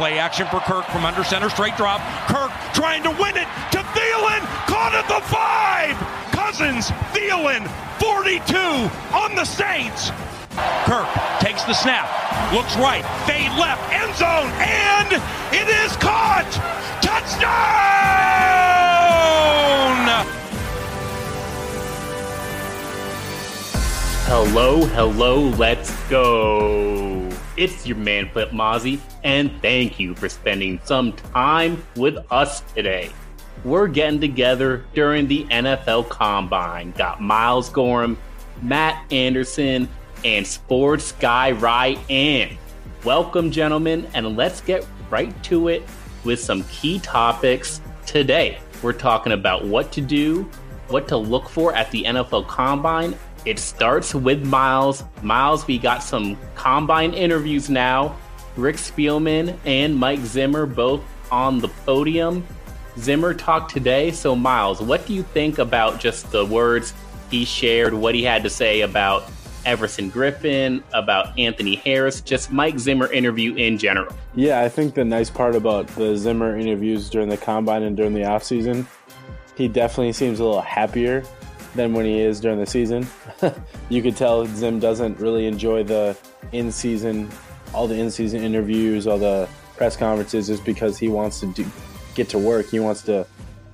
Play action for Kirk from under center, straight drop. Kirk trying to win it to Thielen, caught at the five. Cousins, Thielen, 42 on the Saints. Kirk takes the snap, looks right, fade left, end zone, and it is caught. Touchdown! Hello, hello, let's go. It's your man Flip Mozzie, and thank you for spending some time with us today. We're getting together during the NFL Combine. Got Miles Gorham, Matt Anderson, and Sports Guy Ryan. Welcome, gentlemen, and let's get right to it with some key topics today. We're talking about what to do, what to look for at the NFL Combine, it starts with Miles. Miles, we got some combine interviews now. Rick Spielman and Mike Zimmer both on the podium. Zimmer talked today. So, Miles, what do you think about just the words he shared, what he had to say about Everson Griffen, about Anthony Harris, just Mike Zimmer interview in general? Yeah, I think the nice part about the Zimmer interviews during the combine and during the offseason, he definitely seems a little happier than when he is during the season. you could tell Zim doesn't really enjoy the in season, all the in season interviews, all the press conferences, just because he wants to do, get to work. He wants to.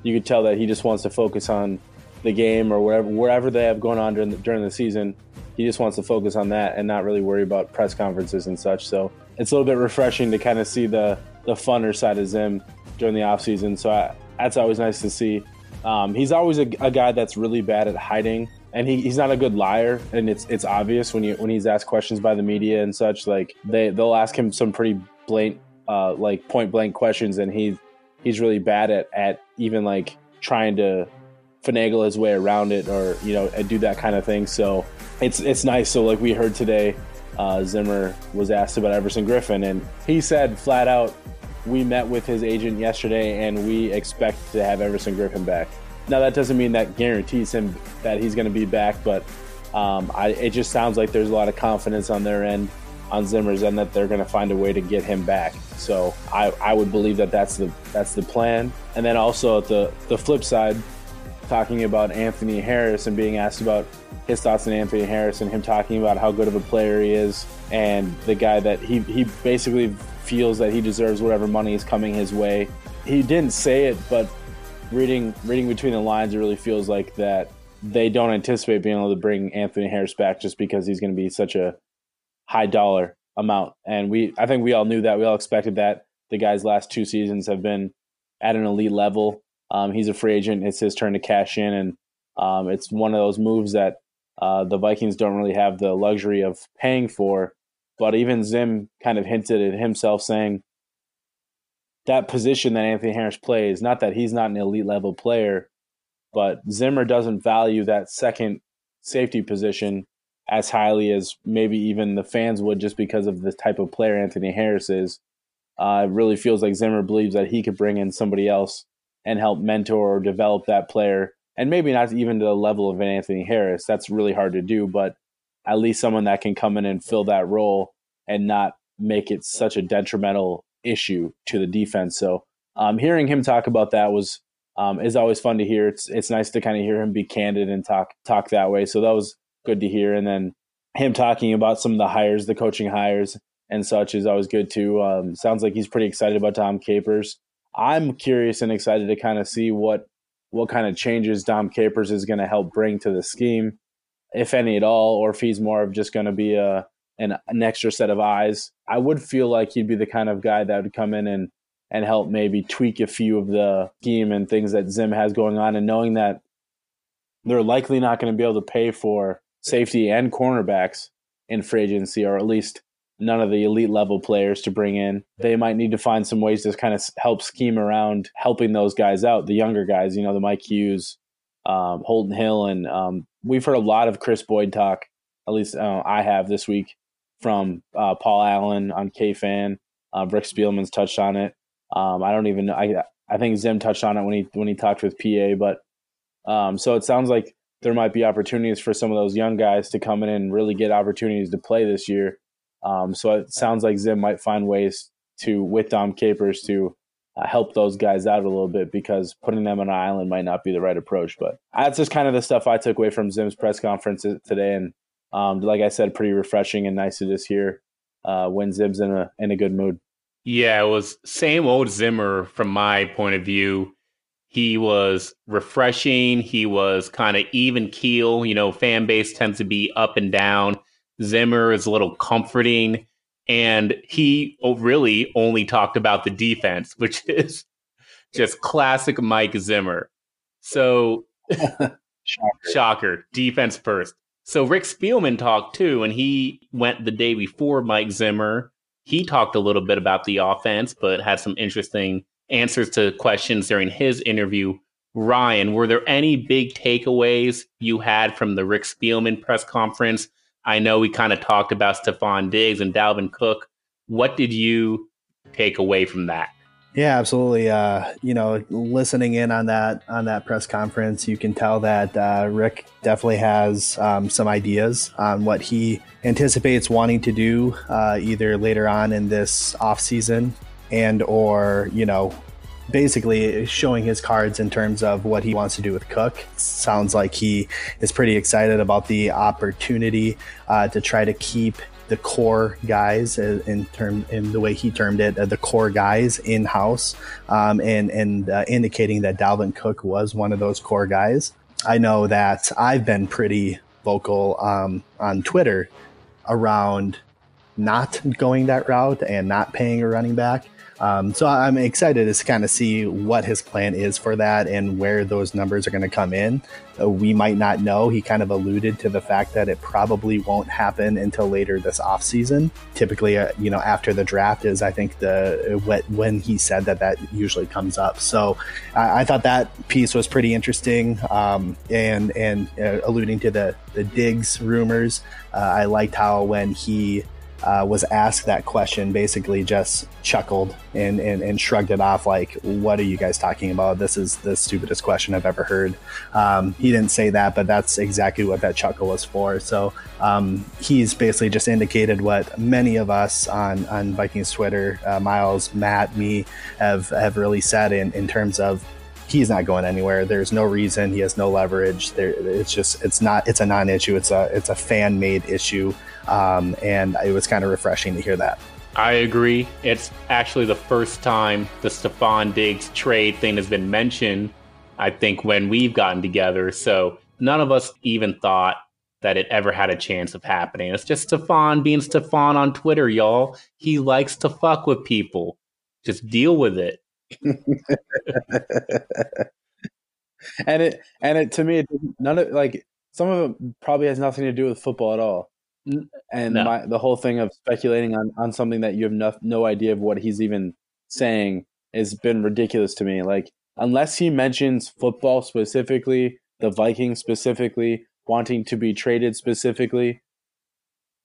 You could tell that he just wants to focus on the game or wherever wherever they have going on during the, during the season. He just wants to focus on that and not really worry about press conferences and such. So it's a little bit refreshing to kind of see the the funner side of Zim during the off season. So I, that's always nice to see. Um, he's always a, a, guy that's really bad at hiding, and he, he's not a good liar. And it's it's obvious when you when he's asked questions by the media and such. Like they they'll ask him some pretty blatant, uh, like point blank questions, and he he's really bad at at even like trying to finagle his way around it or you know do that kind of thing. So it's it's nice. So like we heard today, uh, Zimmer was asked about Everson Griffen, and he said flat out we met with his agent yesterday and we expect to have Everson Griffen back. Now, that doesn't mean that guarantees him that he's going to be back, but um, I, it just sounds like there's a lot of confidence on their end, on Zimmer's end, that they're going to find a way to get him back. So I, I would believe that that's the that's the plan. And then also at the the flip side, talking about Anthony Harris and being asked about his thoughts on Anthony Harris and him talking about how good of a player he is and the guy that he he basically feels that he deserves whatever money is coming his way. He didn't say it, but reading reading between the lines, it really feels like that they don't anticipate being able to bring Anthony Harris back just because he's going to be such a high dollar amount. And we, I think we all knew that. We all expected that. The guy's last two seasons have been at an elite level. Um, he's a free agent. It's his turn to cash in, and um, it's one of those moves that uh, the Vikings don't really have the luxury of paying for but even Zim kind of hinted at himself saying that position that Anthony Harris plays, not that he's not an elite level player, but Zimmer doesn't value that second safety position as highly as maybe even the fans would just because of the type of player Anthony Harris is. Uh, it really feels like Zimmer believes that he could bring in somebody else and help mentor or develop that player. And maybe not even to the level of an Anthony Harris. That's really hard to do, but at least someone that can come in and fill that role and not make it such a detrimental issue to the defense. So um, hearing him talk about that was um, is always fun to hear. It's it's nice to kind of hear him be candid and talk talk that way. So that was good to hear. And then him talking about some of the hires, the coaching hires and such is always good too. Um, sounds like he's pretty excited about Dom Capers. I'm curious and excited to kind of see what what kind of changes Dom Capers is going to help bring to the scheme if any at all, or if he's more of just going to be a an, an extra set of eyes. I would feel like he'd be the kind of guy that would come in and and help maybe tweak a few of the scheme and things that Zim has going on, and knowing that they're likely not going to be able to pay for safety and cornerbacks in free agency, or at least none of the elite level players to bring in. They might need to find some ways to kind of help scheme around helping those guys out, the younger guys, you know, the Mike Hughes, um, Holton Hill, and um, we've heard a lot of Kris Boyd talk. At least uh, I have this week from uh, Paul Allen on KFan. Uh, Rick Spielman's touched on it. Um, I don't even know. I I think Zim touched on it when he when he talked with PA. But um, so it sounds like there might be opportunities for some of those young guys to come in and really get opportunities to play this year. Um, so it sounds like Zim might find ways to with Dom Capers to uh, help those guys out a little bit because putting them on an island might not be the right approach. But that's just kind of the stuff I took away from Zim's press conference today, and um, like I said, pretty refreshing and nice to just hear uh, when Zim's in a in a good mood. Yeah, it was same old Zimmer from my point of view. He was refreshing. He was kind of even keel. You know, fan base tends to be up and down. Zimmer is a little comforting. And he really only talked about the defense, which is just classic Mike Zimmer. So, shocker. shocker, defense first. So, Rick Spielman talked too, and he went the day before Mike Zimmer he talked a little bit about the offense, but had some interesting answers to questions during his interview. Ryan, were there any big takeaways you had from the Rick Spielman press conference? I know we kind of talked about Stefon Diggs and Dalvin Cook. What did you take away from that? Yeah, absolutely. Uh, you know, listening in on that on that press conference, you can tell that uh, Rick definitely has um, some ideas on what he anticipates wanting to do, uh, either later on in this off season and or you know, basically showing his cards in terms of what he wants to do with Cook. Sounds like he is pretty excited about the opportunity uh, to try to keep the core guys in term in the way he termed it, uh, the core guys in house, um, and and uh, indicating that Dalvin Cook was one of those core guys. I know that I've been pretty vocal um, on Twitter around not going that route and not paying a running back. Um, so I'm excited to kind of see what his plan is for that and where those numbers are going to come in. Uh, we might not know. He kind of alluded to the fact that it probably won't happen until later this offseason. Typically, uh, you know, after the draft is, I think, the uh, when he said that that usually comes up. So I, I thought that piece was pretty interesting um, and and uh, alluding to the the Diggs rumors. Uh, I liked how when he uh, was asked that question, basically just chuckled and, and, and, shrugged it off like, what are you guys talking about? This is the stupidest question I've ever heard. Um, he didn't say that, but that's exactly what that chuckle was for. So um, he's basically just indicated what many of us on, on Vikings Twitter, uh, Miles, Matt, me, have, have really said in, in terms of he's not going anywhere. There's no reason. He has no leverage. There, it's just it's not it's a non-issue. It's a it's a fan-made issue um, and it was kind of refreshing to hear that. I agree. It's actually the first time the Stefon Diggs trade thing has been mentioned, I think, when we've gotten together. So none of us even thought that it ever had a chance of happening. It's just Stefon being Stefon on Twitter, y'all. He likes to fuck with people. Just deal with it. and it and it to me it, none of like some of it probably has nothing to do with football at all and no. my, the whole thing of speculating on, on something that you have no, no idea of what he's even saying has been ridiculous to me. Like, unless he mentions football specifically, the Vikings specifically, wanting to be traded specifically,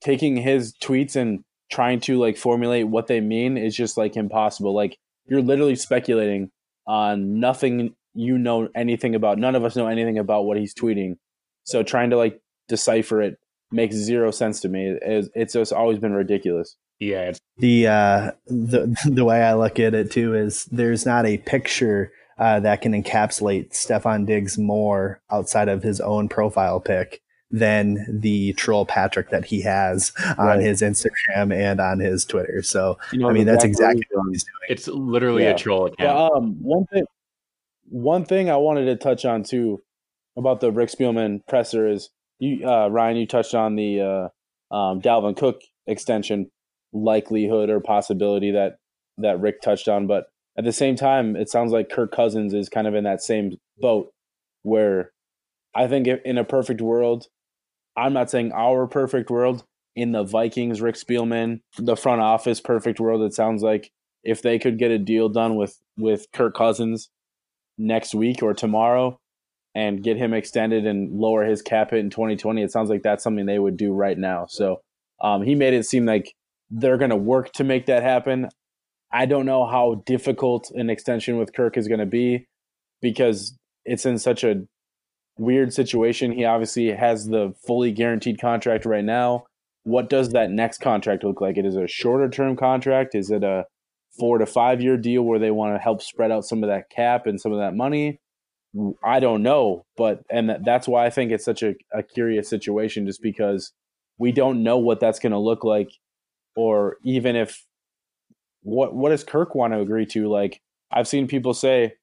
taking his tweets and trying to like formulate what they mean is just like impossible. Like, you're literally speculating on nothing you know anything about. None of us know anything about what he's tweeting. So trying to like decipher it makes zero sense to me. It's, it's just always been ridiculous. Yeah. The uh, the the way I look at it too is there's not a picture uh, that can encapsulate Stefon Diggs more outside of his own profile pic than the troll Patrick that he has on right. his Instagram and on his Twitter. So you know, I mean that's exactly what he's doing. It's literally yeah. a troll account. Yeah, um, one thing, one thing I wanted to touch on too about the Rick Spielman presser is you uh, Ryan, you touched on the uh, um, Dalvin Cook extension likelihood or possibility that that Rick touched on, but at the same time, it sounds like Kirk Cousins is kind of in that same boat where I think in a perfect world, I'm not saying our perfect world, in the Vikings, Rick Spielman, the front office perfect world, it sounds like if they could get a deal done with with Kirk Cousins next week or tomorrow, and get him extended and lower his cap hit in 2020. It sounds like that's something they would do right now. So um, he made it seem like they're going to work to make that happen. I don't know how difficult an extension with Kirk is going to be because it's in such a weird situation. He obviously has the fully guaranteed contract right now. What does that next contract look like? It is a shorter term contract. Is it a four to five year deal where they want to help spread out some of that cap and some of that money. I don't know, but and that's why I think it's such a, a curious situation, just because we don't know what that's going to look like, or even if what what does Kirk want to agree to? Like I've seen people say,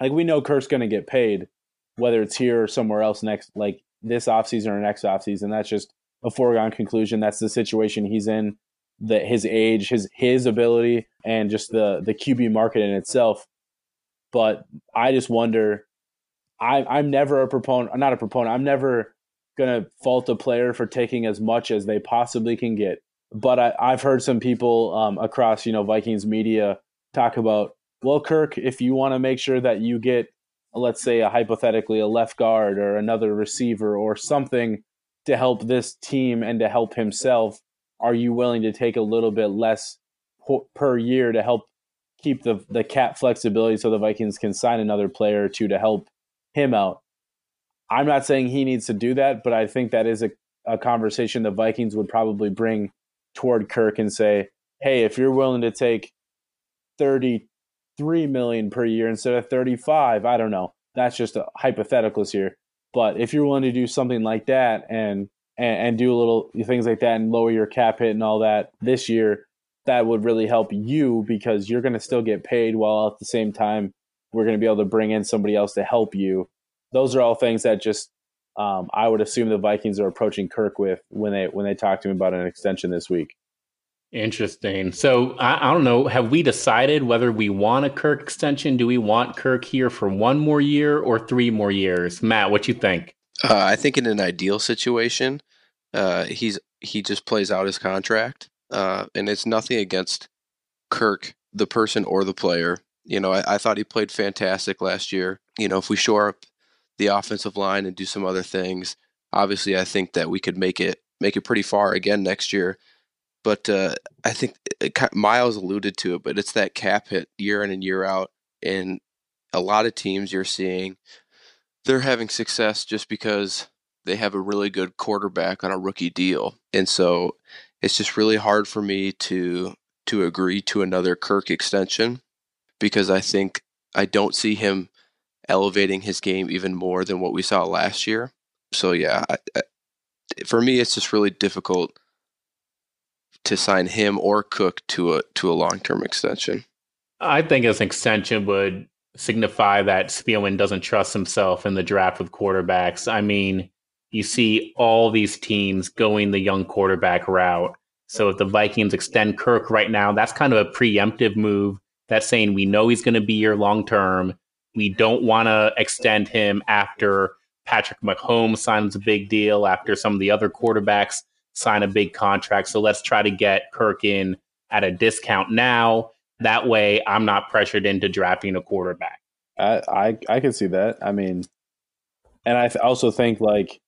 like we know Kirk's going to get paid, whether it's here or somewhere else next, like this offseason or next offseason. That's just a foregone conclusion. That's the situation he's in, that his age, his his ability, and just the the QB market in itself. But I just wonder. I, I'm never a proponent. I'm not a proponent. I'm never gonna fault a player for taking as much as they possibly can get. But I, have heard some people um, across, you know, Vikings media talk about, well, Kirk, if you want to make sure that you get, let's say, a hypothetically a left guard or another receiver or something to help this team and to help himself, are you willing to take a little bit less per year to help keep the the cap flexibility so the Vikings can sign another player or two to help him out? I'm not saying he needs to do that, but I think that is a, a conversation the Vikings would probably bring toward Kirk and say, "Hey, if you're willing to take 33 million per year instead of 35, I don't know. That's just a hypotheticals here. But if you're willing to do something like that and, and and do a little things like that and lower your cap hit and all that this year, that would really help you because you're going to still get paid while at the same time we're going to be able to bring in somebody else to help you. Those are all things that just um, I would assume the Vikings are approaching Kirk with when they when they talk to him about an extension this week. Interesting. So I, I, don't know. Have we decided whether we want a Kirk extension? Do we want Kirk here for one more year or three more years? Matt, what you think? Uh, I think in an ideal situation, uh, he's he just plays out his contract, uh, and it's nothing against Kirk, the person or the player. You know, I, I thought he played fantastic last year. You know, if we shore up the offensive line and do some other things, obviously, I think that we could make it make it pretty far again next year. But uh, I think it, Miles alluded to it, but it's that cap hit year in and year out, and a lot of teams you're seeing they're having success just because they have a really good quarterback on a rookie deal, and so it's just really hard for me to to agree to another Kirk extension because I think I don't see him elevating his game even more than what we saw last year. So yeah, I, I, for me, it's just really difficult to sign him or Cook to a to a long term extension. I think an extension would signify that Spielman doesn't trust himself in the draft with quarterbacks. I mean, you see all these teams going the young quarterback route. So if the Vikings extend Kirk right now, that's kind of a preemptive move. That's saying we know he's going to be here long term. We don't want to extend him after Patrick Mahomes signs a big deal, after some of the other quarterbacks sign a big contract. So let's try to get Kirk in at a discount now. That way, I'm not pressured into drafting a quarterback. I I, I can see that. I mean, and I th- also think like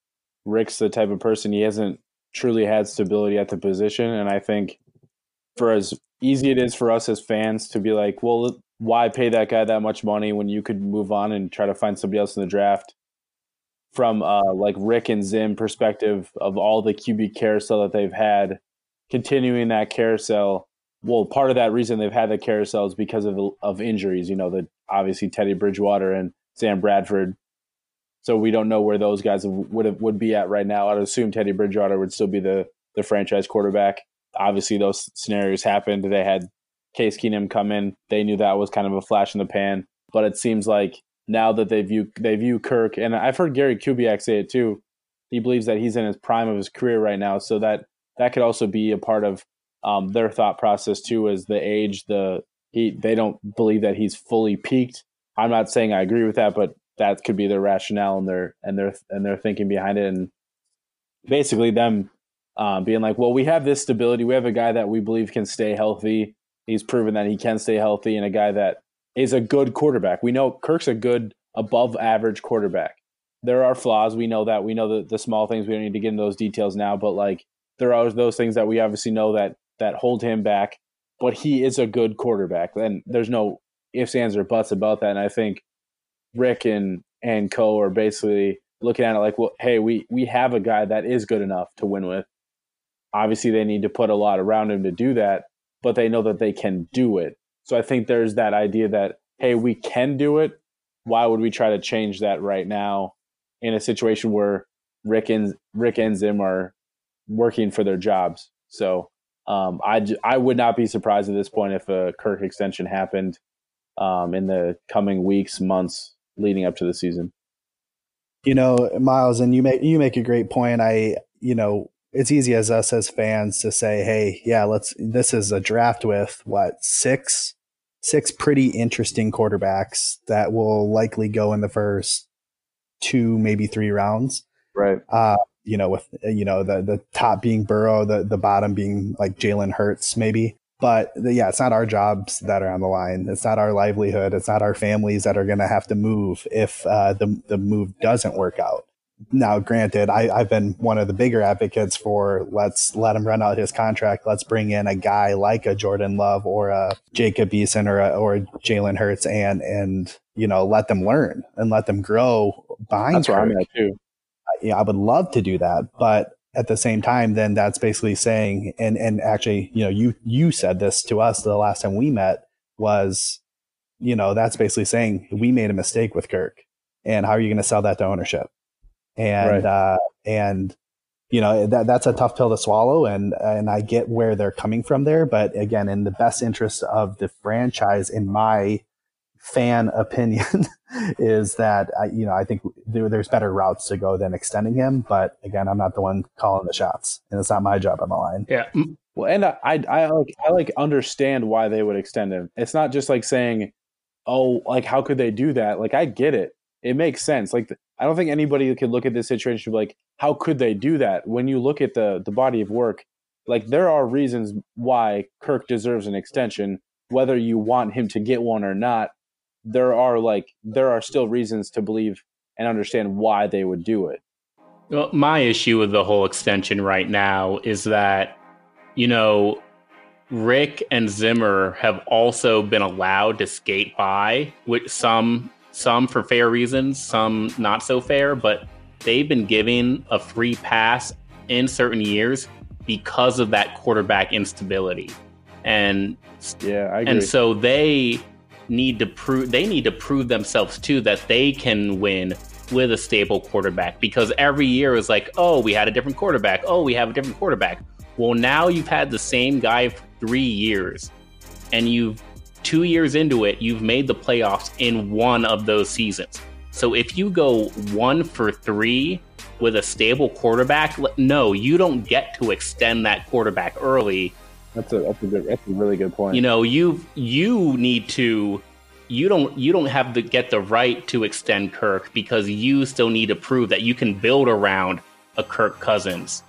Rick's the type of person he hasn't truly had stability at the position, and I think for as easy it is for us as fans to be like, well, why pay that guy that much money when you could move on and try to find somebody else in the draft? from uh, like Rick and Zim perspective of all the QB carousel that they've had, continuing that carousel. Well, part of that reason they've had the carousel is because of of injuries. You know, that obviously Teddy Bridgewater and Sam Bradford. So we don't know where those guys would have, would be at right now. I'd assume Teddy Bridgewater would still be the the franchise quarterback. Obviously, those scenarios happened. They had Case Keenum come in. They knew that was kind of a flash in the pan. But it seems like now that they view they view Kirk, and I've heard Gary Kubiak say it too. He believes that he's in his prime of his career right now, so that that could also be a part of um, their thought process too. As the age, the he they don't believe that he's fully peaked. I'm not saying I agree with that, but that could be their rationale and their and their and their thinking behind it, and basically them um, being like, well, we have this stability. We have a guy that we believe can stay healthy. He's proven that he can stay healthy, and a guy that is a good quarterback. We know Kirk's a good above average quarterback. There are flaws. We know that. We know the, the small things. We don't need to get into those details now, but like there are those things that we obviously know that that hold him back. But he is a good quarterback, and there's no ifs, ands, or buts about that. And I think Rick and and Co are basically looking at it like, well, hey, we we have a guy that is good enough to win with. Obviously, they need to put a lot around him to do that but they know that they can do it. So I think there's that idea that hey, we can do it. Why would we try to change that right now in a situation where Rick and Rick and Zim are working for their jobs? So um, I I would not be surprised at this point if a Kirk extension happened um, in the coming weeks, months leading up to the season. You know, Miles, and you make you make a great point. I, you know, it's easy as us as fans to say, "Hey, yeah, let's." This is a draft with what six, six pretty interesting quarterbacks that will likely go in the first two, maybe three rounds. Right. Uh, you know, with you know the the top being Burrow, the the bottom being like Jalen Hurts, maybe. But yeah, it's not our jobs that are on the line. It's not our livelihood. It's not our families that are going to have to move if uh, the the move doesn't work out. Now, granted, I, I've been one of the bigger advocates for let's let him run out his contract. Let's bring in a guy like a Jordan Love or a Jacob Eason or a, or Jalen Hurts and and you know let them learn and let them grow behind. That's where I'm at too. Yeah, I would love to do that, but at the same time, then that's basically saying, and and actually, you know, you you said this to us the last time we met was, you know, that's basically saying we made a mistake with Kirk, and how are you going to sell that to ownership? And Right. uh, and you know that that's a tough pill to swallow, and and I get where they're coming from there, but again, in the best interest of the franchise, in my fan opinion is that I, you know I think there, there's better routes to go than extending him. But again, I'm not the one calling the shots, and it's not my job on the line. Yeah. mm, Well, and I, I, I like, I like understand why they would extend him. It's not just like saying, "Oh, like how could they do that?" Like I get it. It makes sense. Like I don't think anybody could look at this situation and be like, "How could they do that?" When you look at the the body of work, like there are reasons why Kirk deserves an extension, whether you want him to get one or not. There are like there are still reasons to believe and understand why they would do it. Well, my issue with the whole extension right now is that, you know, Rick and Zimmer have also been allowed to skate by, with some some for fair reasons, some not so fair, but they've been giving a free pass in certain years because of that quarterback instability. And Yeah, I agree. and so they need to prove they need to prove themselves too that they can win with a stable quarterback. Because every year is like oh we had a different quarterback. Oh we have a different quarterback. Well now you've had the same guy for three years and you've two years into it you've made the playoffs in one of those seasons. So if you go one for three with a stable quarterback no you don't get to extend that quarterback early that's a that's a good that's a really good point. you know you you need to you don't you don't have to get the right to extend Kirk because you still need to prove that you can build around a Kirk Cousins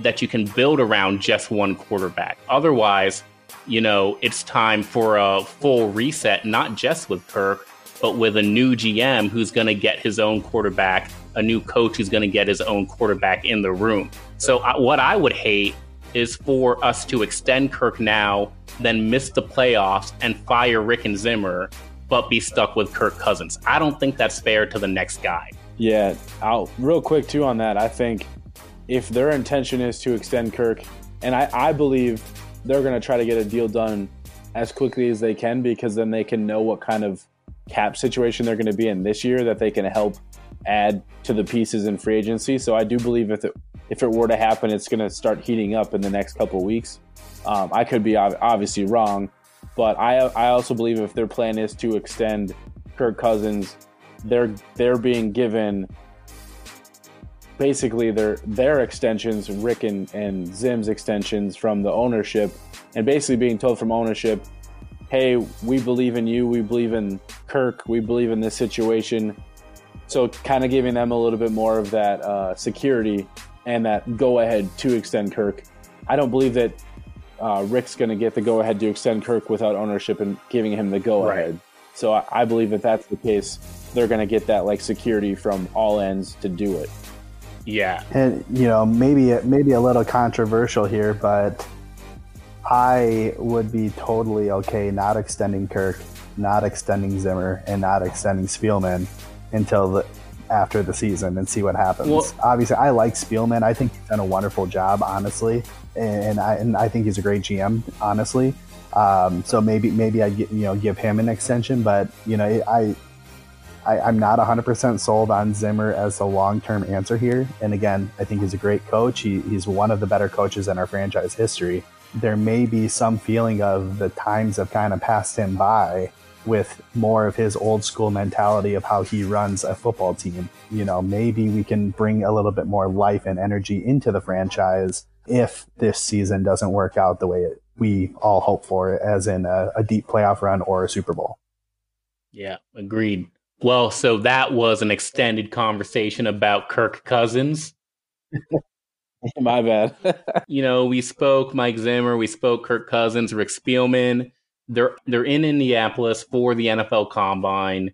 that you can build around just one quarterback otherwise you know it's time for a full reset not just with Kirk but with a new GM who's going to get his own quarterback a new coach who's going to get his own quarterback in the room so I, what I would hate is for us to extend Kirk now, then miss the playoffs and fire Rick and Zimmer, but be stuck with Kirk Cousins. I don't think that's fair to the next guy. Yeah, I'll real quick too on that. I think if their intention is to extend Kirk, and I, I believe they're going to try to get a deal done as quickly as they can because then they can know what kind of cap situation they're going to be in this year that they can help add to the pieces in free agency. So I do believe if it if it were to happen, it's going to start heating up in the next couple weeks. Um, I could be ob- obviously wrong, but I I also believe if their plan is to extend Kirk Cousins, they're they're being given basically their their extensions, Rick and, and Zim's extensions from the ownership, and basically being told from ownership, hey, we believe in you, we believe in Kirk, we believe in this situation. So kind of giving them a little bit more of that uh, security and that go ahead to extend Kirk. I don't believe that uh, Rick's going to get the go ahead to extend Kirk without ownership and giving him the go ahead. So I, I believe that that's the case. They're going to get that like security from all ends to do it. Yeah. And you know, maybe maybe a little controversial here, but I would be totally okay not extending Kirk, not extending Zimmer, and not extending Spielman until the after the season and see what happens. Well- Obviously, I like Spielman. I think he's done a wonderful job, honestly, and I and I think he's a great GM, honestly. Um, so maybe maybe I you know give him an extension, but you know I. I, I'm not 100% sold on Zimmer as a long term answer here. And again, I think he's a great coach. He, he's one of the better coaches in our franchise history. There may be some feeling of the times have kind of passed him by with more of his old school mentality of how he runs a football team. You know, maybe we can bring a little bit more life and energy into the franchise if this season doesn't work out the way it, we all hope for, as in a, a deep playoff run or a Super Bowl. Yeah, agreed. Well, so that was an extended conversation about Kirk Cousins. My bad. you know, we spoke Mike Zimmer, we spoke Kirk Cousins, Rick Spielman they're they're in Indianapolis for the NFL Combine,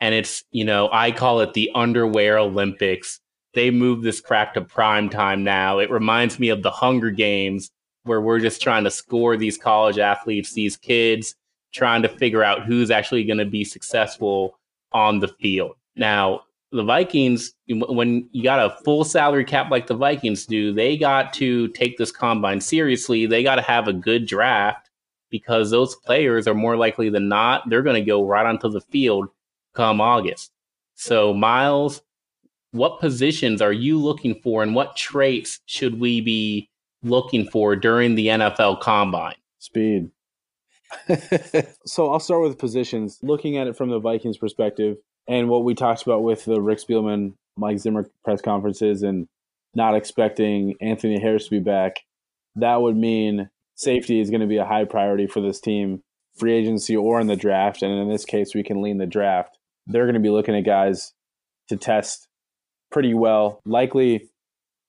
and it's you know I call it the underwear Olympics. They move this crack to prime time now. It reminds me of the Hunger Games where we're just trying to score these college athletes, these kids, trying to figure out who's actually going to be successful on the field. Now, the Vikings, when you got a full salary cap like the Vikings do, they got to take this combine seriously. They got to have a good draft because those players are more likely than not, they're going to go right onto the field come August. So, Miles, what positions are you looking for and what traits should we be looking for during the NFL combine? Speed. so, I'll start with positions. Looking at it from the Vikings perspective and what we talked about with the Rick Spielman, Mike Zimmer press conferences and not expecting Anthony Harris to be back, that would mean safety is going to be a high priority for this team, free agency or in the draft. And in this case, we can lean the draft. They're going to be looking at guys to test pretty well. Likely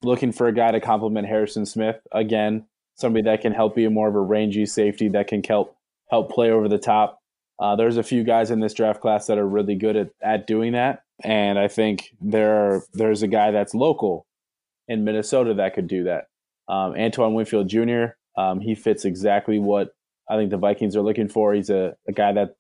looking for a guy to complement Harrison Smith again, somebody that can help be more of a rangy safety that can help help play over the top. Uh, there's a few guys in this draft class that are really good at, at doing that, and I think there are, there's a guy that's local in Minnesota that could do that. Um, Antoine Winfield Jr. Um, he fits exactly what I think the Vikings are looking for. He's a, a guy that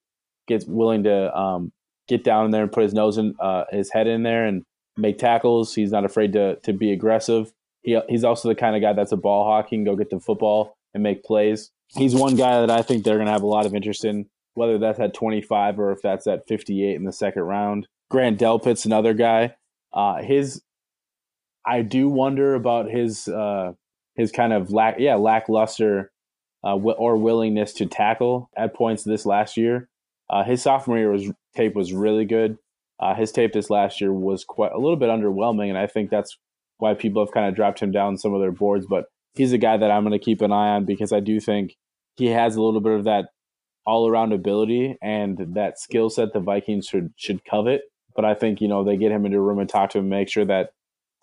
gets willing to um, get down there and put his nose in, uh, his head in there and make tackles. He's not afraid to to be aggressive. He, he's also the kind of guy that's a ball hawk. He can go get the football and make plays. He's one guy that I think they're going to have a lot of interest in, whether that's at 25 or if that's at 58 in the second round. Grant Delpit's another guy. Uh, his, I do wonder about his uh, his kind of lack, yeah, lackluster uh, or willingness to tackle at points this last year. Uh, his sophomore year was tape was really good. Uh, his tape this last year was quite a little bit underwhelming, and I think that's why people have kind of dropped him down some of their boards. But he's a guy that I'm going to keep an eye on because I do think he has a little bit of that all around ability and that skill set the Vikings should should covet. But I think you know they get him into a room and talk to him, make sure that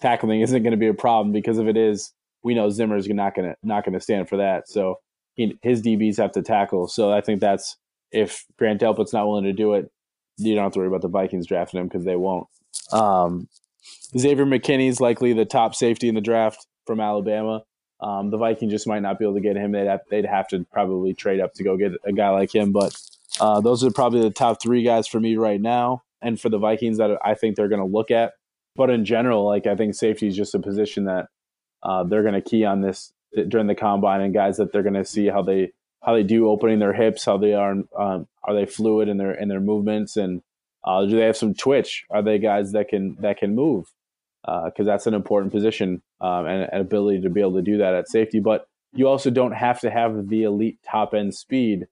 tackling isn't going to be a problem because if it is, we know Zimmer's not gonna not gonna stand for that. So he, his DBs have to tackle. So I think that's if Grant Delpit's not willing to do it, you don't have to worry about the Vikings drafting him because they won't. Um, Xavier McKinney's likely the top safety in the draft from Alabama. Um, the Vikings just might not be able to get him. They'd have, they'd have to probably trade up to go get a guy like him. But uh, those are probably the top three guys for me right now, and for the Vikings that I think they're going to look at. But in general, like I think safety is just a position that uh, they're going to key on this during the combine and guys that they're going to see how they how they do opening their hips, how they are um, are they fluid in their in their movements, and uh, do they have some twitch? Are they guys that can that can move? Because uh, that's an important position um, and an ability to be able to do that at safety. But you also don't have to have the elite top end speed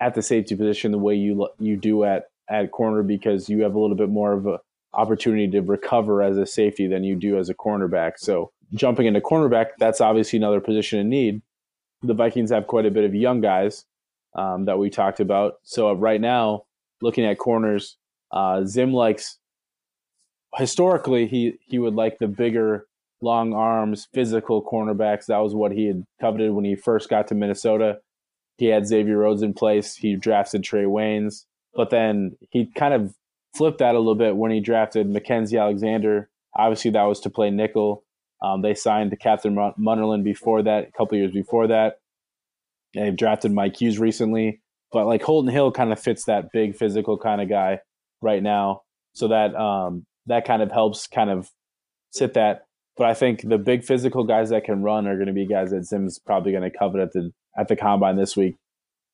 at the safety position the way you you do at at corner because you have a little bit more of a opportunity to recover as a safety than you do as a cornerback. So jumping into cornerback, that's obviously another position in need. The Vikings have quite a bit of young guys um, that we talked about. So right now, looking at corners, uh, Zim likes historically he he would like the bigger, long arms, physical cornerbacks. That was what he had coveted when he first got to Minnesota. He had Xavier Rhodes in place. He drafted Trae Waynes, but then he kind of flipped that a little bit when he drafted Mackensie Alexander. Obviously, that was to play nickel. Um, they signed Captain Munnerlyn before that, a couple years before that. They've drafted Mike Hughes recently, but like Holton Hill kind of fits that big physical kind of guy right now. So that um, that kind of helps kind of sit that But I think the big physical guys that can run are going to be guys that Zim's probably going to covet at the at the combine this week.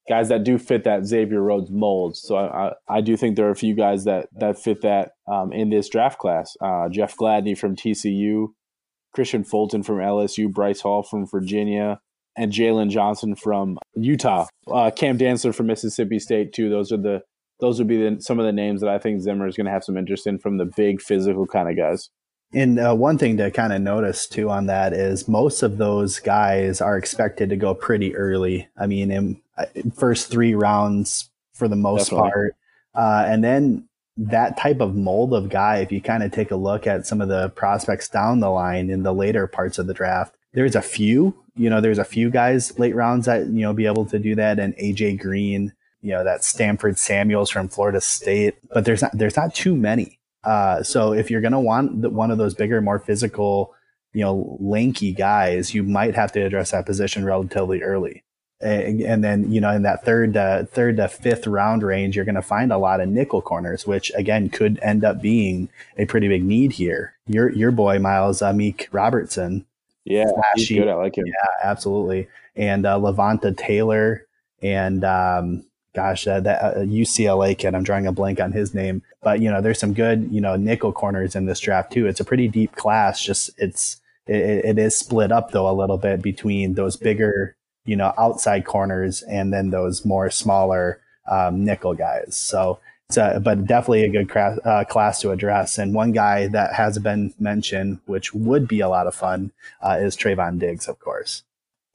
Guys that do fit that Xavier Rhodes mold. So I, I, I do think there are a few guys that that fit that um, in this draft class. Uh, Jeff Gladney from TCU, Kristian Fulton from LSU, Bryce Hall from Virginia, and Jaylon Johnson from Utah. Uh, Cam Dantzler from Mississippi State too. Those are the those would be the, some of the names that I think Zimmer is going to have some interest in from the big physical kind of guys. And uh, one thing to kind of notice too on that is most of those guys are expected to go pretty early. I mean, in, uh, first three rounds for the most Definitely. part, uh, and then that type of mold of guy. If you kind of take a look at some of the prospects down the line in the later parts of the draft, there's a few. You know, there's a few guys late rounds that you know be able to do that, and AJ Green, you know, that Stanford Samuels from Florida State, but there's not there's not too many. Uh, so if you're going to want one of those bigger, more physical, you know, lanky guys, you might have to address that position relatively early. And, and then, you know, in that third, uh, third to fifth round range, you're going to find a lot of nickel corners, which again could end up being a pretty big need here. Your your boy Miles Amik Robertson, yeah, he's good. I like him. Yeah, absolutely. And uh, Levonta Taylor and um, gosh, uh, that uh, UCLA kid. I'm drawing a blank on his name, but you know, there's some good, you know, nickel corners in this draft too. It's a pretty deep class. Just it's it, it is split up though a little bit between those bigger, you know, outside corners and then those more smaller um, nickel guys. So. A, but definitely a good cra- uh, class to address. And one guy that has been mentioned, which would be a lot of fun, uh, is Trevon Diggs, of course.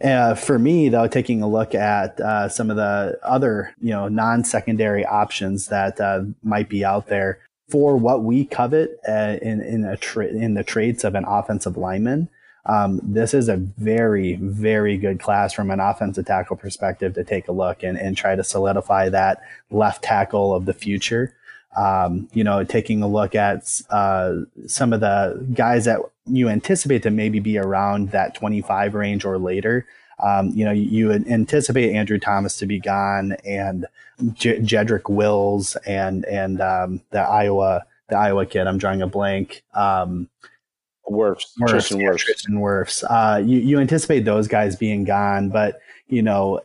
Uh, for me, though, taking a look at uh, some of the other, you know, non-secondary options that uh, might be out there for what we covet uh, in in a tra- in the traits of an offensive lineman, um, this is a very very good class from an offensive tackle perspective to take a look and and try to solidify that left tackle of the future. Um, you know, taking a look at uh, some of the guys that you anticipate to maybe be around that 25 range or later. Um, you know, you, would anticipate Andrew Thomas to be gone and J- Jedrick Wills and and um, the Iowa the Iowa kid. I'm drawing a blank. Um, Wirfs, Tristan Wirfs. Tristan Wirfs. Uh, you you anticipate those guys being gone, but you know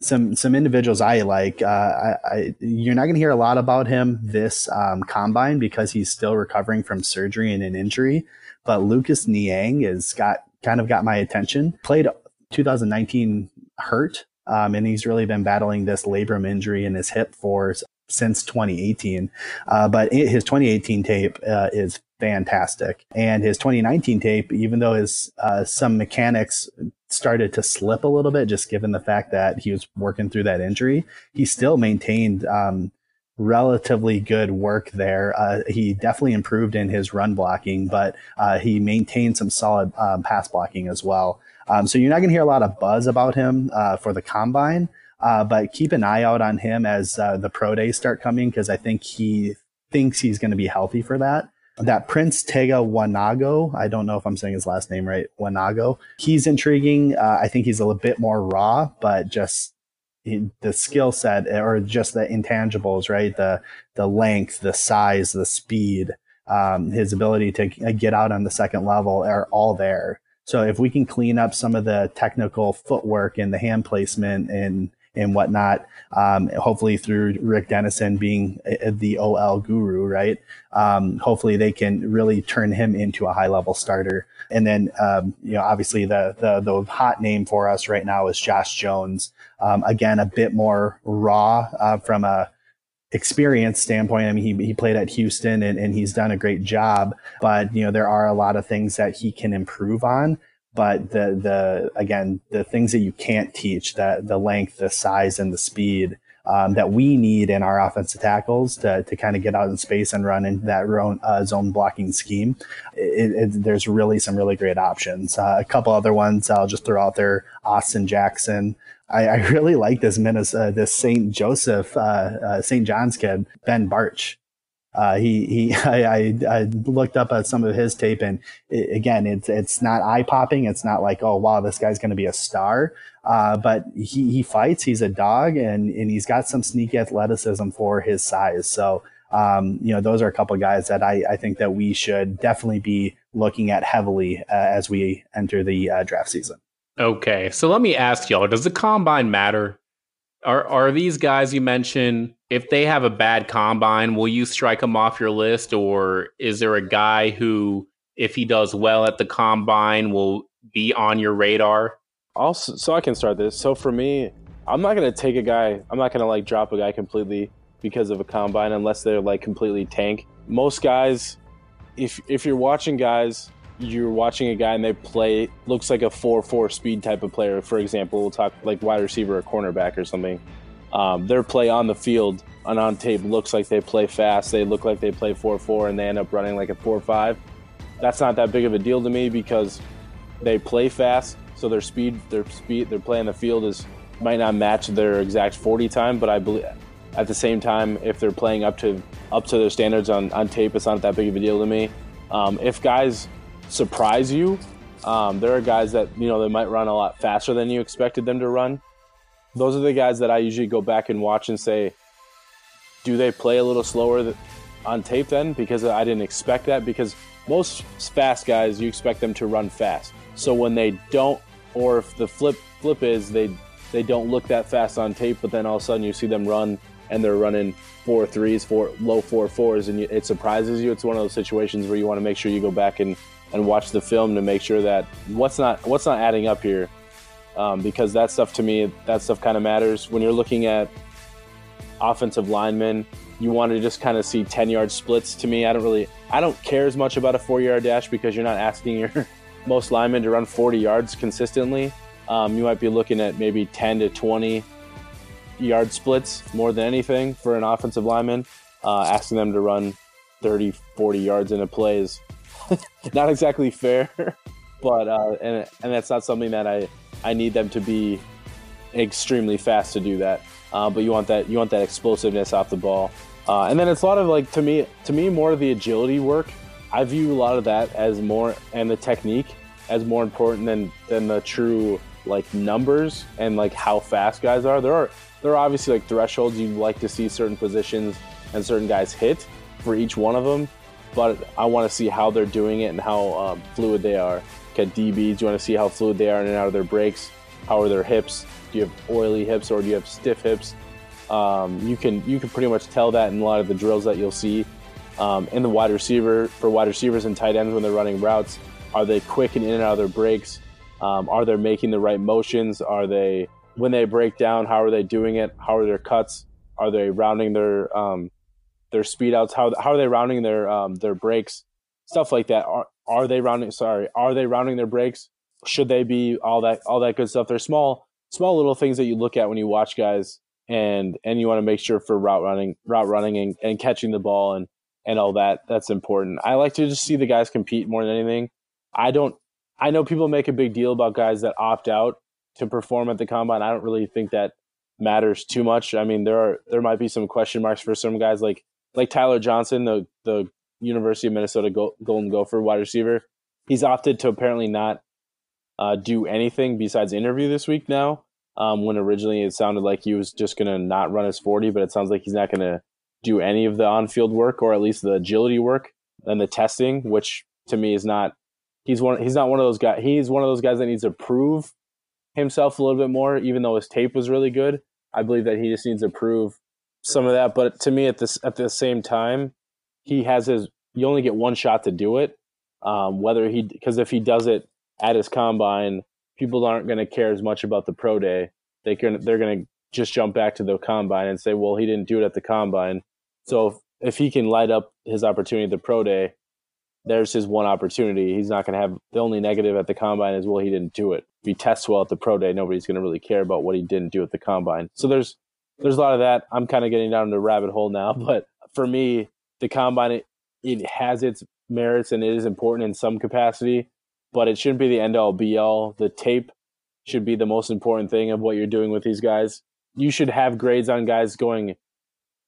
some some individuals I like. Uh, I, I, you're not going to hear a lot about him this um, combine because he's still recovering from surgery and an injury. But Lucas Niang has got kind of got my attention. Played 2019 hurt, um, and he's really been battling this labrum injury in his hip for since 2018. Uh, but his 2018 tape uh, is fantastic, and his 2019 tape, even though his uh, some mechanics started to slip a little bit, just given the fact that he was working through that injury, he still maintained um, relatively good work there. Uh, he definitely improved in his run blocking, but uh, he maintained some solid um, pass blocking as well. Um, so you're not going to hear a lot of buzz about him uh, for the combine, uh, but keep an eye out on him as uh, the pro days start coming because I think he thinks he's going to be healthy for that that Prince Tega Wanogho, I don't know if I'm saying his last name right, Wanogho, he's intriguing. Uh, I think he's a little bit more raw, but just he, the skill set or just the intangibles, right? The the length, the size, the speed, um, his ability to get out on the second level are all there. So if we can clean up some of the technical footwork and the hand placement and and whatnot. Um, hopefully, through Rick Dennison being the OL guru, right? Um, hopefully, they can really turn him into a high level starter. And then, um, you know, obviously, the, the the hot name for us right now is Josh Jones. Um, again, a bit more raw uh, from a experience standpoint. I mean, he, he played at Houston and, and he's done a great job, but you know, there are a lot of things that he can improve on but the the again the things that you can't teach that the length the size and the speed um, that we need in our offensive tackles to, to kind of get out in space and run into that zone, uh, zone blocking scheme. It, it, there's really some really great options. Uh, a couple other ones I'll just throw out there. Austin Jackson. I, I really like this Minnesota, this St. Joseph, uh, uh St. John's kid, Ben Bartch. Uh, he he I, I, I, looked up at some of his tape and it, again it's it's not eye popping it's not like oh wow this guy's going to be a star. Uh, but he, he fights. He's a dog and and he's got some sneaky athleticism for his size. So um, you know those are a couple guys that I, I think that we should definitely be looking at heavily uh, as we enter the uh, draft season. Okay, so let me ask y'all: Does the combine matter? Are are these guys you mentioned? If they have a bad combine, will you strike them off your list, or is there a guy who, if he does well at the combine, will be on your radar? Also, so I can start this. So for me, I'm not gonna take a guy. I'm not gonna like drop a guy completely because of a combine unless they're like completely tank. Most guys, if if you're watching guys you're watching a guy and they play looks like a four four speed type of player. For example, we'll talk like wide receiver or cornerback or something. Um, their play on the field and on tape looks like they play fast. They look like they play four four and they end up running like a four five. That's not that big of a deal to me because they play fast, so their speed, their speed, their play on the field is might not match their exact 40 time, but I believe at the same time, if they're playing up to up to their standards on, on tape, it's not that big of a deal to me. Um, if guys surprise you. Um, there are guys that you know they might run a lot faster than you expected them to run. Those are the guys that I usually go back and watch and say, do they play a little slower on tape then? Because I didn't expect that. Because most fast guys, you expect them to run fast. So when they don't, or if the flip flip is they they don't look that fast on tape, but then all of a sudden you see them run and they're running four threes, four low four fours, and it surprises you. It's one of those situations where you want to make sure you go back and and watch the film to make sure that what's not what's not adding up here, um, because that stuff to me that stuff kind of matters when you're looking at offensive linemen. You want to just kind of see ten yard splits. To me, I don't really I don't care as much about a four yard dash because you're not asking your most linemen to run 40 yards consistently. Um, you might be looking at maybe 10 to 20 yard splits more than anything for an offensive lineman. Uh, asking them to run 30, 40 yards in a play is not exactly fair, but uh, and and that's not something that I I need them to be extremely fast to do that. Uh, but you want that you want that explosiveness off the ball, uh, and then it's a lot of like to me to me more of the agility work. I view a lot of that as more and the technique as more important than than the true like numbers and like how fast guys are. There are there are obviously like thresholds you'd like to see certain positions and certain guys hit for each one of them but I want to see how they're doing it and how um, fluid they are. At DBs, you want to see how fluid they are in and out of their breaks. How are their hips? Do you have oily hips or do you have stiff hips? Um, you can you can pretty much tell that in a lot of the drills that you'll see um, in the wide receiver for wide receivers and tight ends when they're running routes. Are they quick and in and out of their breaks? Um, are they making the right motions? Are they when they break down? How are they doing it? How are their cuts? Are they rounding their um, their speed outs, how how are they rounding their um, their breaks, stuff like that. Are are they rounding? Sorry, are they rounding their breaks? Should they be all that all that good stuff? They're small small little things that you look at when you watch guys, and and you want to make sure for route running, route running, and, and catching the ball and and all that. That's important. I like to just see the guys compete more than anything. I don't. I know people make a big deal about guys that opt out to perform at the combine. I don't really think that matters too much. I mean, there are there might be some question marks for some guys like like Tyler Johnson, the the University of Minnesota Golden Gopher wide receiver, he's opted to apparently not uh, do anything besides interview this week now. Um, when originally it sounded like he was just going to not run his 40, but it sounds like he's not going to do any of the on field work or at least the agility work and the testing, which to me is not. He's one. He's not one of those guys. He's one of those guys that needs to prove himself a little bit more, even though his tape was really good. I believe that he just needs to prove some of that. But to me, at this at the same time, he has his. You only get one shot to do it. Um, whether he because if he does it at his combine, people aren't going to care as much about the pro day. They can they're going to just jump back to the combine and say, well, he didn't do it at the combine. So if, if he can light up his opportunity at the pro day, there's his one opportunity. He's not going to have the only negative at the combine is well, he didn't do it. If he tests well at the pro day, nobody's going to really care about what he didn't do at the combine. So there's there's a lot of that. I'm kind of getting down the rabbit hole now, but for me, the combine it, it has its merits and it is important in some capacity, but it shouldn't be the end all be all. The tape should be the most important thing of what you're doing with these guys. You should have grades on guys going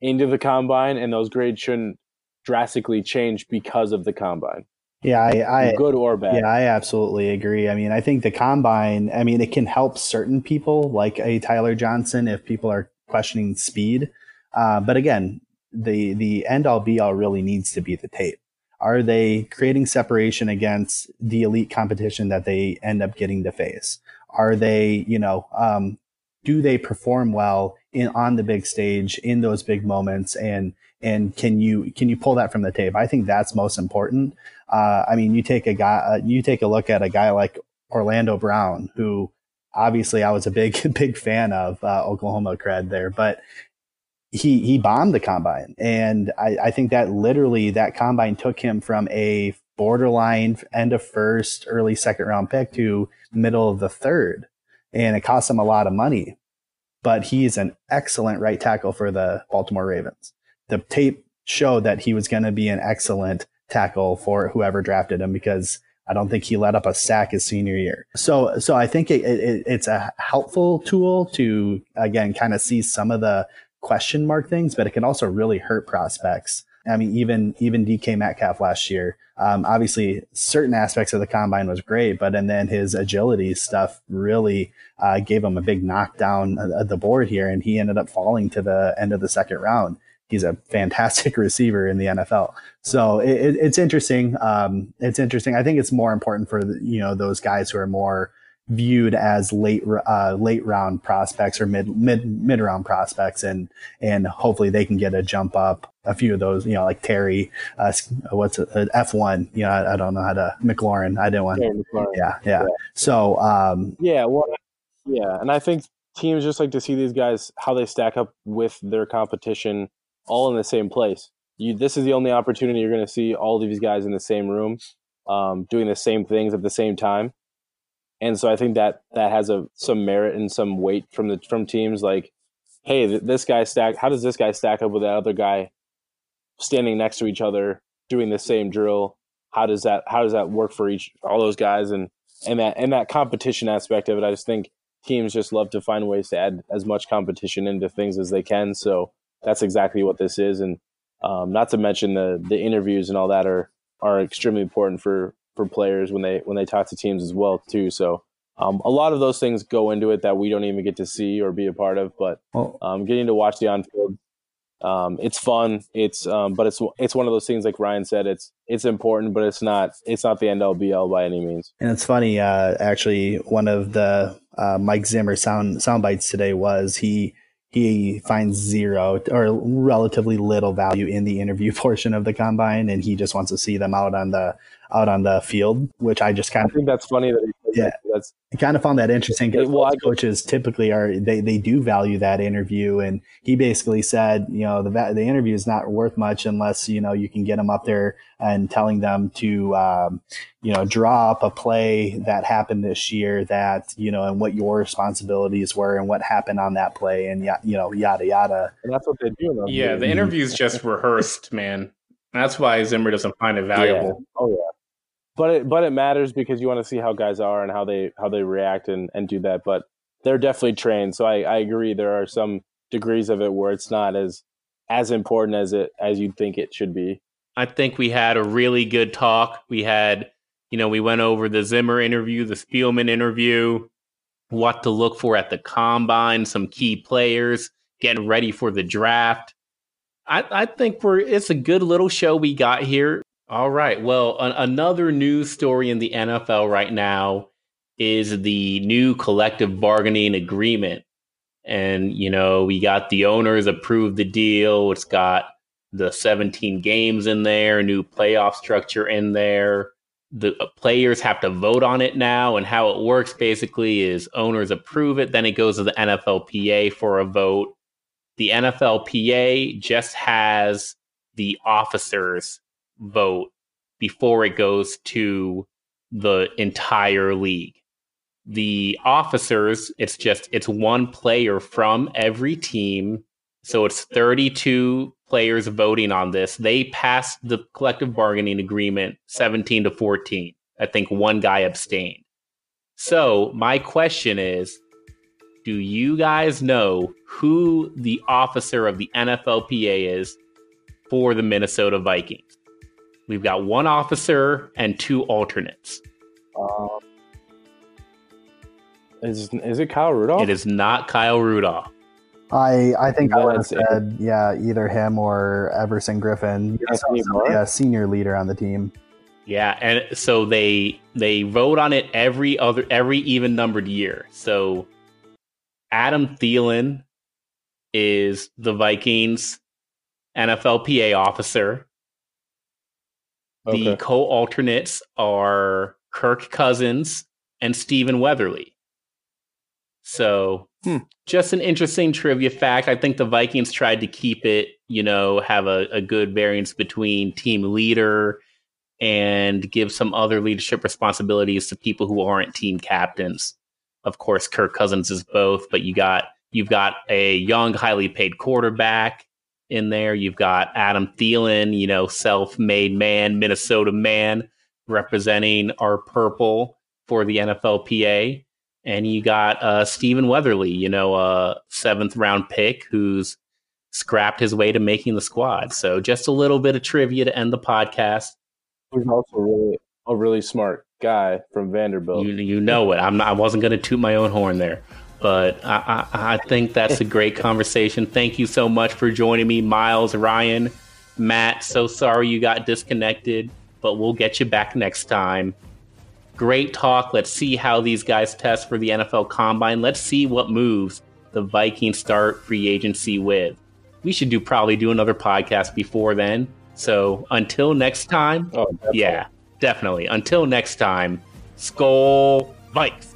into the combine, and those grades shouldn't drastically change because of the combine. Yeah, I, I good or bad. Yeah, I absolutely agree. I mean, I think the combine. I mean, it can help certain people, like a Tyler Johnson, if people are questioning speed. Uh, but again, the the end all be all really needs to be the tape. Are they creating separation against the elite competition that they end up getting to face? Are they, you know, um, do they perform well in on the big stage in those big moments and and can you can you pull that from the tape i think that's most important uh, i mean you take a guy uh, you take a look at a guy like orlando brown who obviously i was a big big fan of uh, oklahoma cred there but he he bombed the combine and I, I think that literally that combine took him from a borderline end of first early second round pick to middle of the third and it cost him a lot of money. But he's an excellent right tackle for the Baltimore Ravens. The tape showed that he was going to be an excellent tackle for whoever drafted him because I don't think he let up a sack his senior year. So, so I think it, it, it's a helpful tool to again kind of see some of the question mark things, but it can also really hurt prospects. I mean, even even DK Metcalf last year um, obviously, certain aspects of the combine was great, but and then his agility stuff really uh, gave him a big knockdown at the board here, and he ended up falling to the end of the second round. He's a fantastic receiver in the NFL, so it, it's interesting. Um, it's interesting. I think it's more important for you know those guys who are more viewed as late uh, late round prospects or mid mid mid round prospects, and and hopefully they can get a jump up. A few of those, you know, like Terry, uh, what's an F one? You know, I, I, don't know how to McLaurin. I didn't want. Yeah, yeah, yeah. So, um, yeah, well, yeah, and I think teams just like to see these guys how they stack up with their competition, all in the same place. You, this is the only opportunity you're going to see all of these guys in the same room, um, doing the same things at the same time and so I think that that has a some merit and some weight from the from teams like, hey, this guy stack. How does this guy stack up with that other guy standing next to each other doing the same drill? How does that how does that work for each all those guys and and that and that competition aspect of it? I just think teams just love to find ways to add as much competition into things as they can. So that's exactly what this is, and um, not to mention the the interviews and all that are are extremely important for for players when they when they talk to teams as well too. So um, a lot of those things go into it that we don't even get to see or be a part of. But um, getting to watch the on field, um, it's fun. It's um, but it's it's one of those things like Ryan said. It's it's important, but it's not it's not the end all be all by any means. And it's funny. Uh, actually, one of the uh, Mike Zimmer sound sound bites today was he he finds zero or relatively little value in the interview portion of the combine, and he just wants to see them out on the out on the field, which I just kind of think that's funny that yeah, that's I kind of found that interesting because well, coaches typically are they they do value that interview, and he basically said, you know, the the interview is not worth much unless you know you can get them up there and telling them to um, you know draw up a play that happened this year that you know and what your responsibilities were and what happened on that play and you know yada yada. And that's what they do. Yeah, the interview's just rehearsed, man. That's why Zimmer doesn't find it valuable. Yeah. Oh yeah but it but it matters because you want to see how guys are and how they how they react and and do that. But they're definitely trained, so I I agree. There are some degrees of it where it's not as as important as it as you'd think it should be. I think we had a really good talk. We had, you know, we went over the Zimmer interview, the Spielman interview, what to look for at the combine, some key players, getting ready for the draft. I, I think we're it's a good little show we got here. All right. Well, an- another news story in the NFL right now is the new collective bargaining agreement. And, you know, we got the owners approved the deal. It's got the 17 games in there, new playoff structure in there. The uh, players have to vote on it now. And how it works basically is owners approve it, then it goes to the NFLPA for a vote. The NFLPA just has the officers vote before it goes to the entire league. The officers, it's just it's one player from every team. So it's 32 players voting on this. They passed the collective bargaining agreement 17 to 14. I think one guy abstained. So, my question is do you guys know who the officer of the NFLPA is for the Minnesota Vikings? We've got one officer and two alternates. Um, is is it Kyle Rudolph? It is not Kyle Rudolph. I I think I would have it's- said yeah, either him or Everson Griffen. You know, Anthony somebody, Barr? a senior leader on the team. Yeah, and so they they vote on it every other every even numbered year. So Adam Thielen is the Vikings NFLPA officer. The Okay. co-alternates are Kirk Cousins and Stephen Weatherly. So Hmm. just an interesting trivia fact. I think the Vikings tried to keep it, you know, have a, a good variance between team leader and give some other leadership responsibilities to people who aren't team captains. Of course, Kirk Cousins is both, but you got you've got a young, highly paid quarterback in there. You've got Adam Thielen, you know, self-made man, Minnesota man, representing our purple for the NFLPA. And you got uh, Stephen Weatherly, you know, a seventh round pick who's scrapped his way to making the squad. So just a little bit of trivia to end the podcast. Who's also really a really smart guy from Vanderbilt. You you know it. I'm not. I wasn't going to toot my own horn there, but I, I I think that's a great conversation. Thank you so much for joining me, Miles, Ryan, Matt. So sorry you got disconnected, but we'll get you back next time. Great talk. Let's see how these guys test for the NFL Combine. Let's see what moves the Vikings start free agency with. We should do probably do another podcast before then. So until next time, oh, definitely. yeah, definitely. Until next time, Skol Vikes.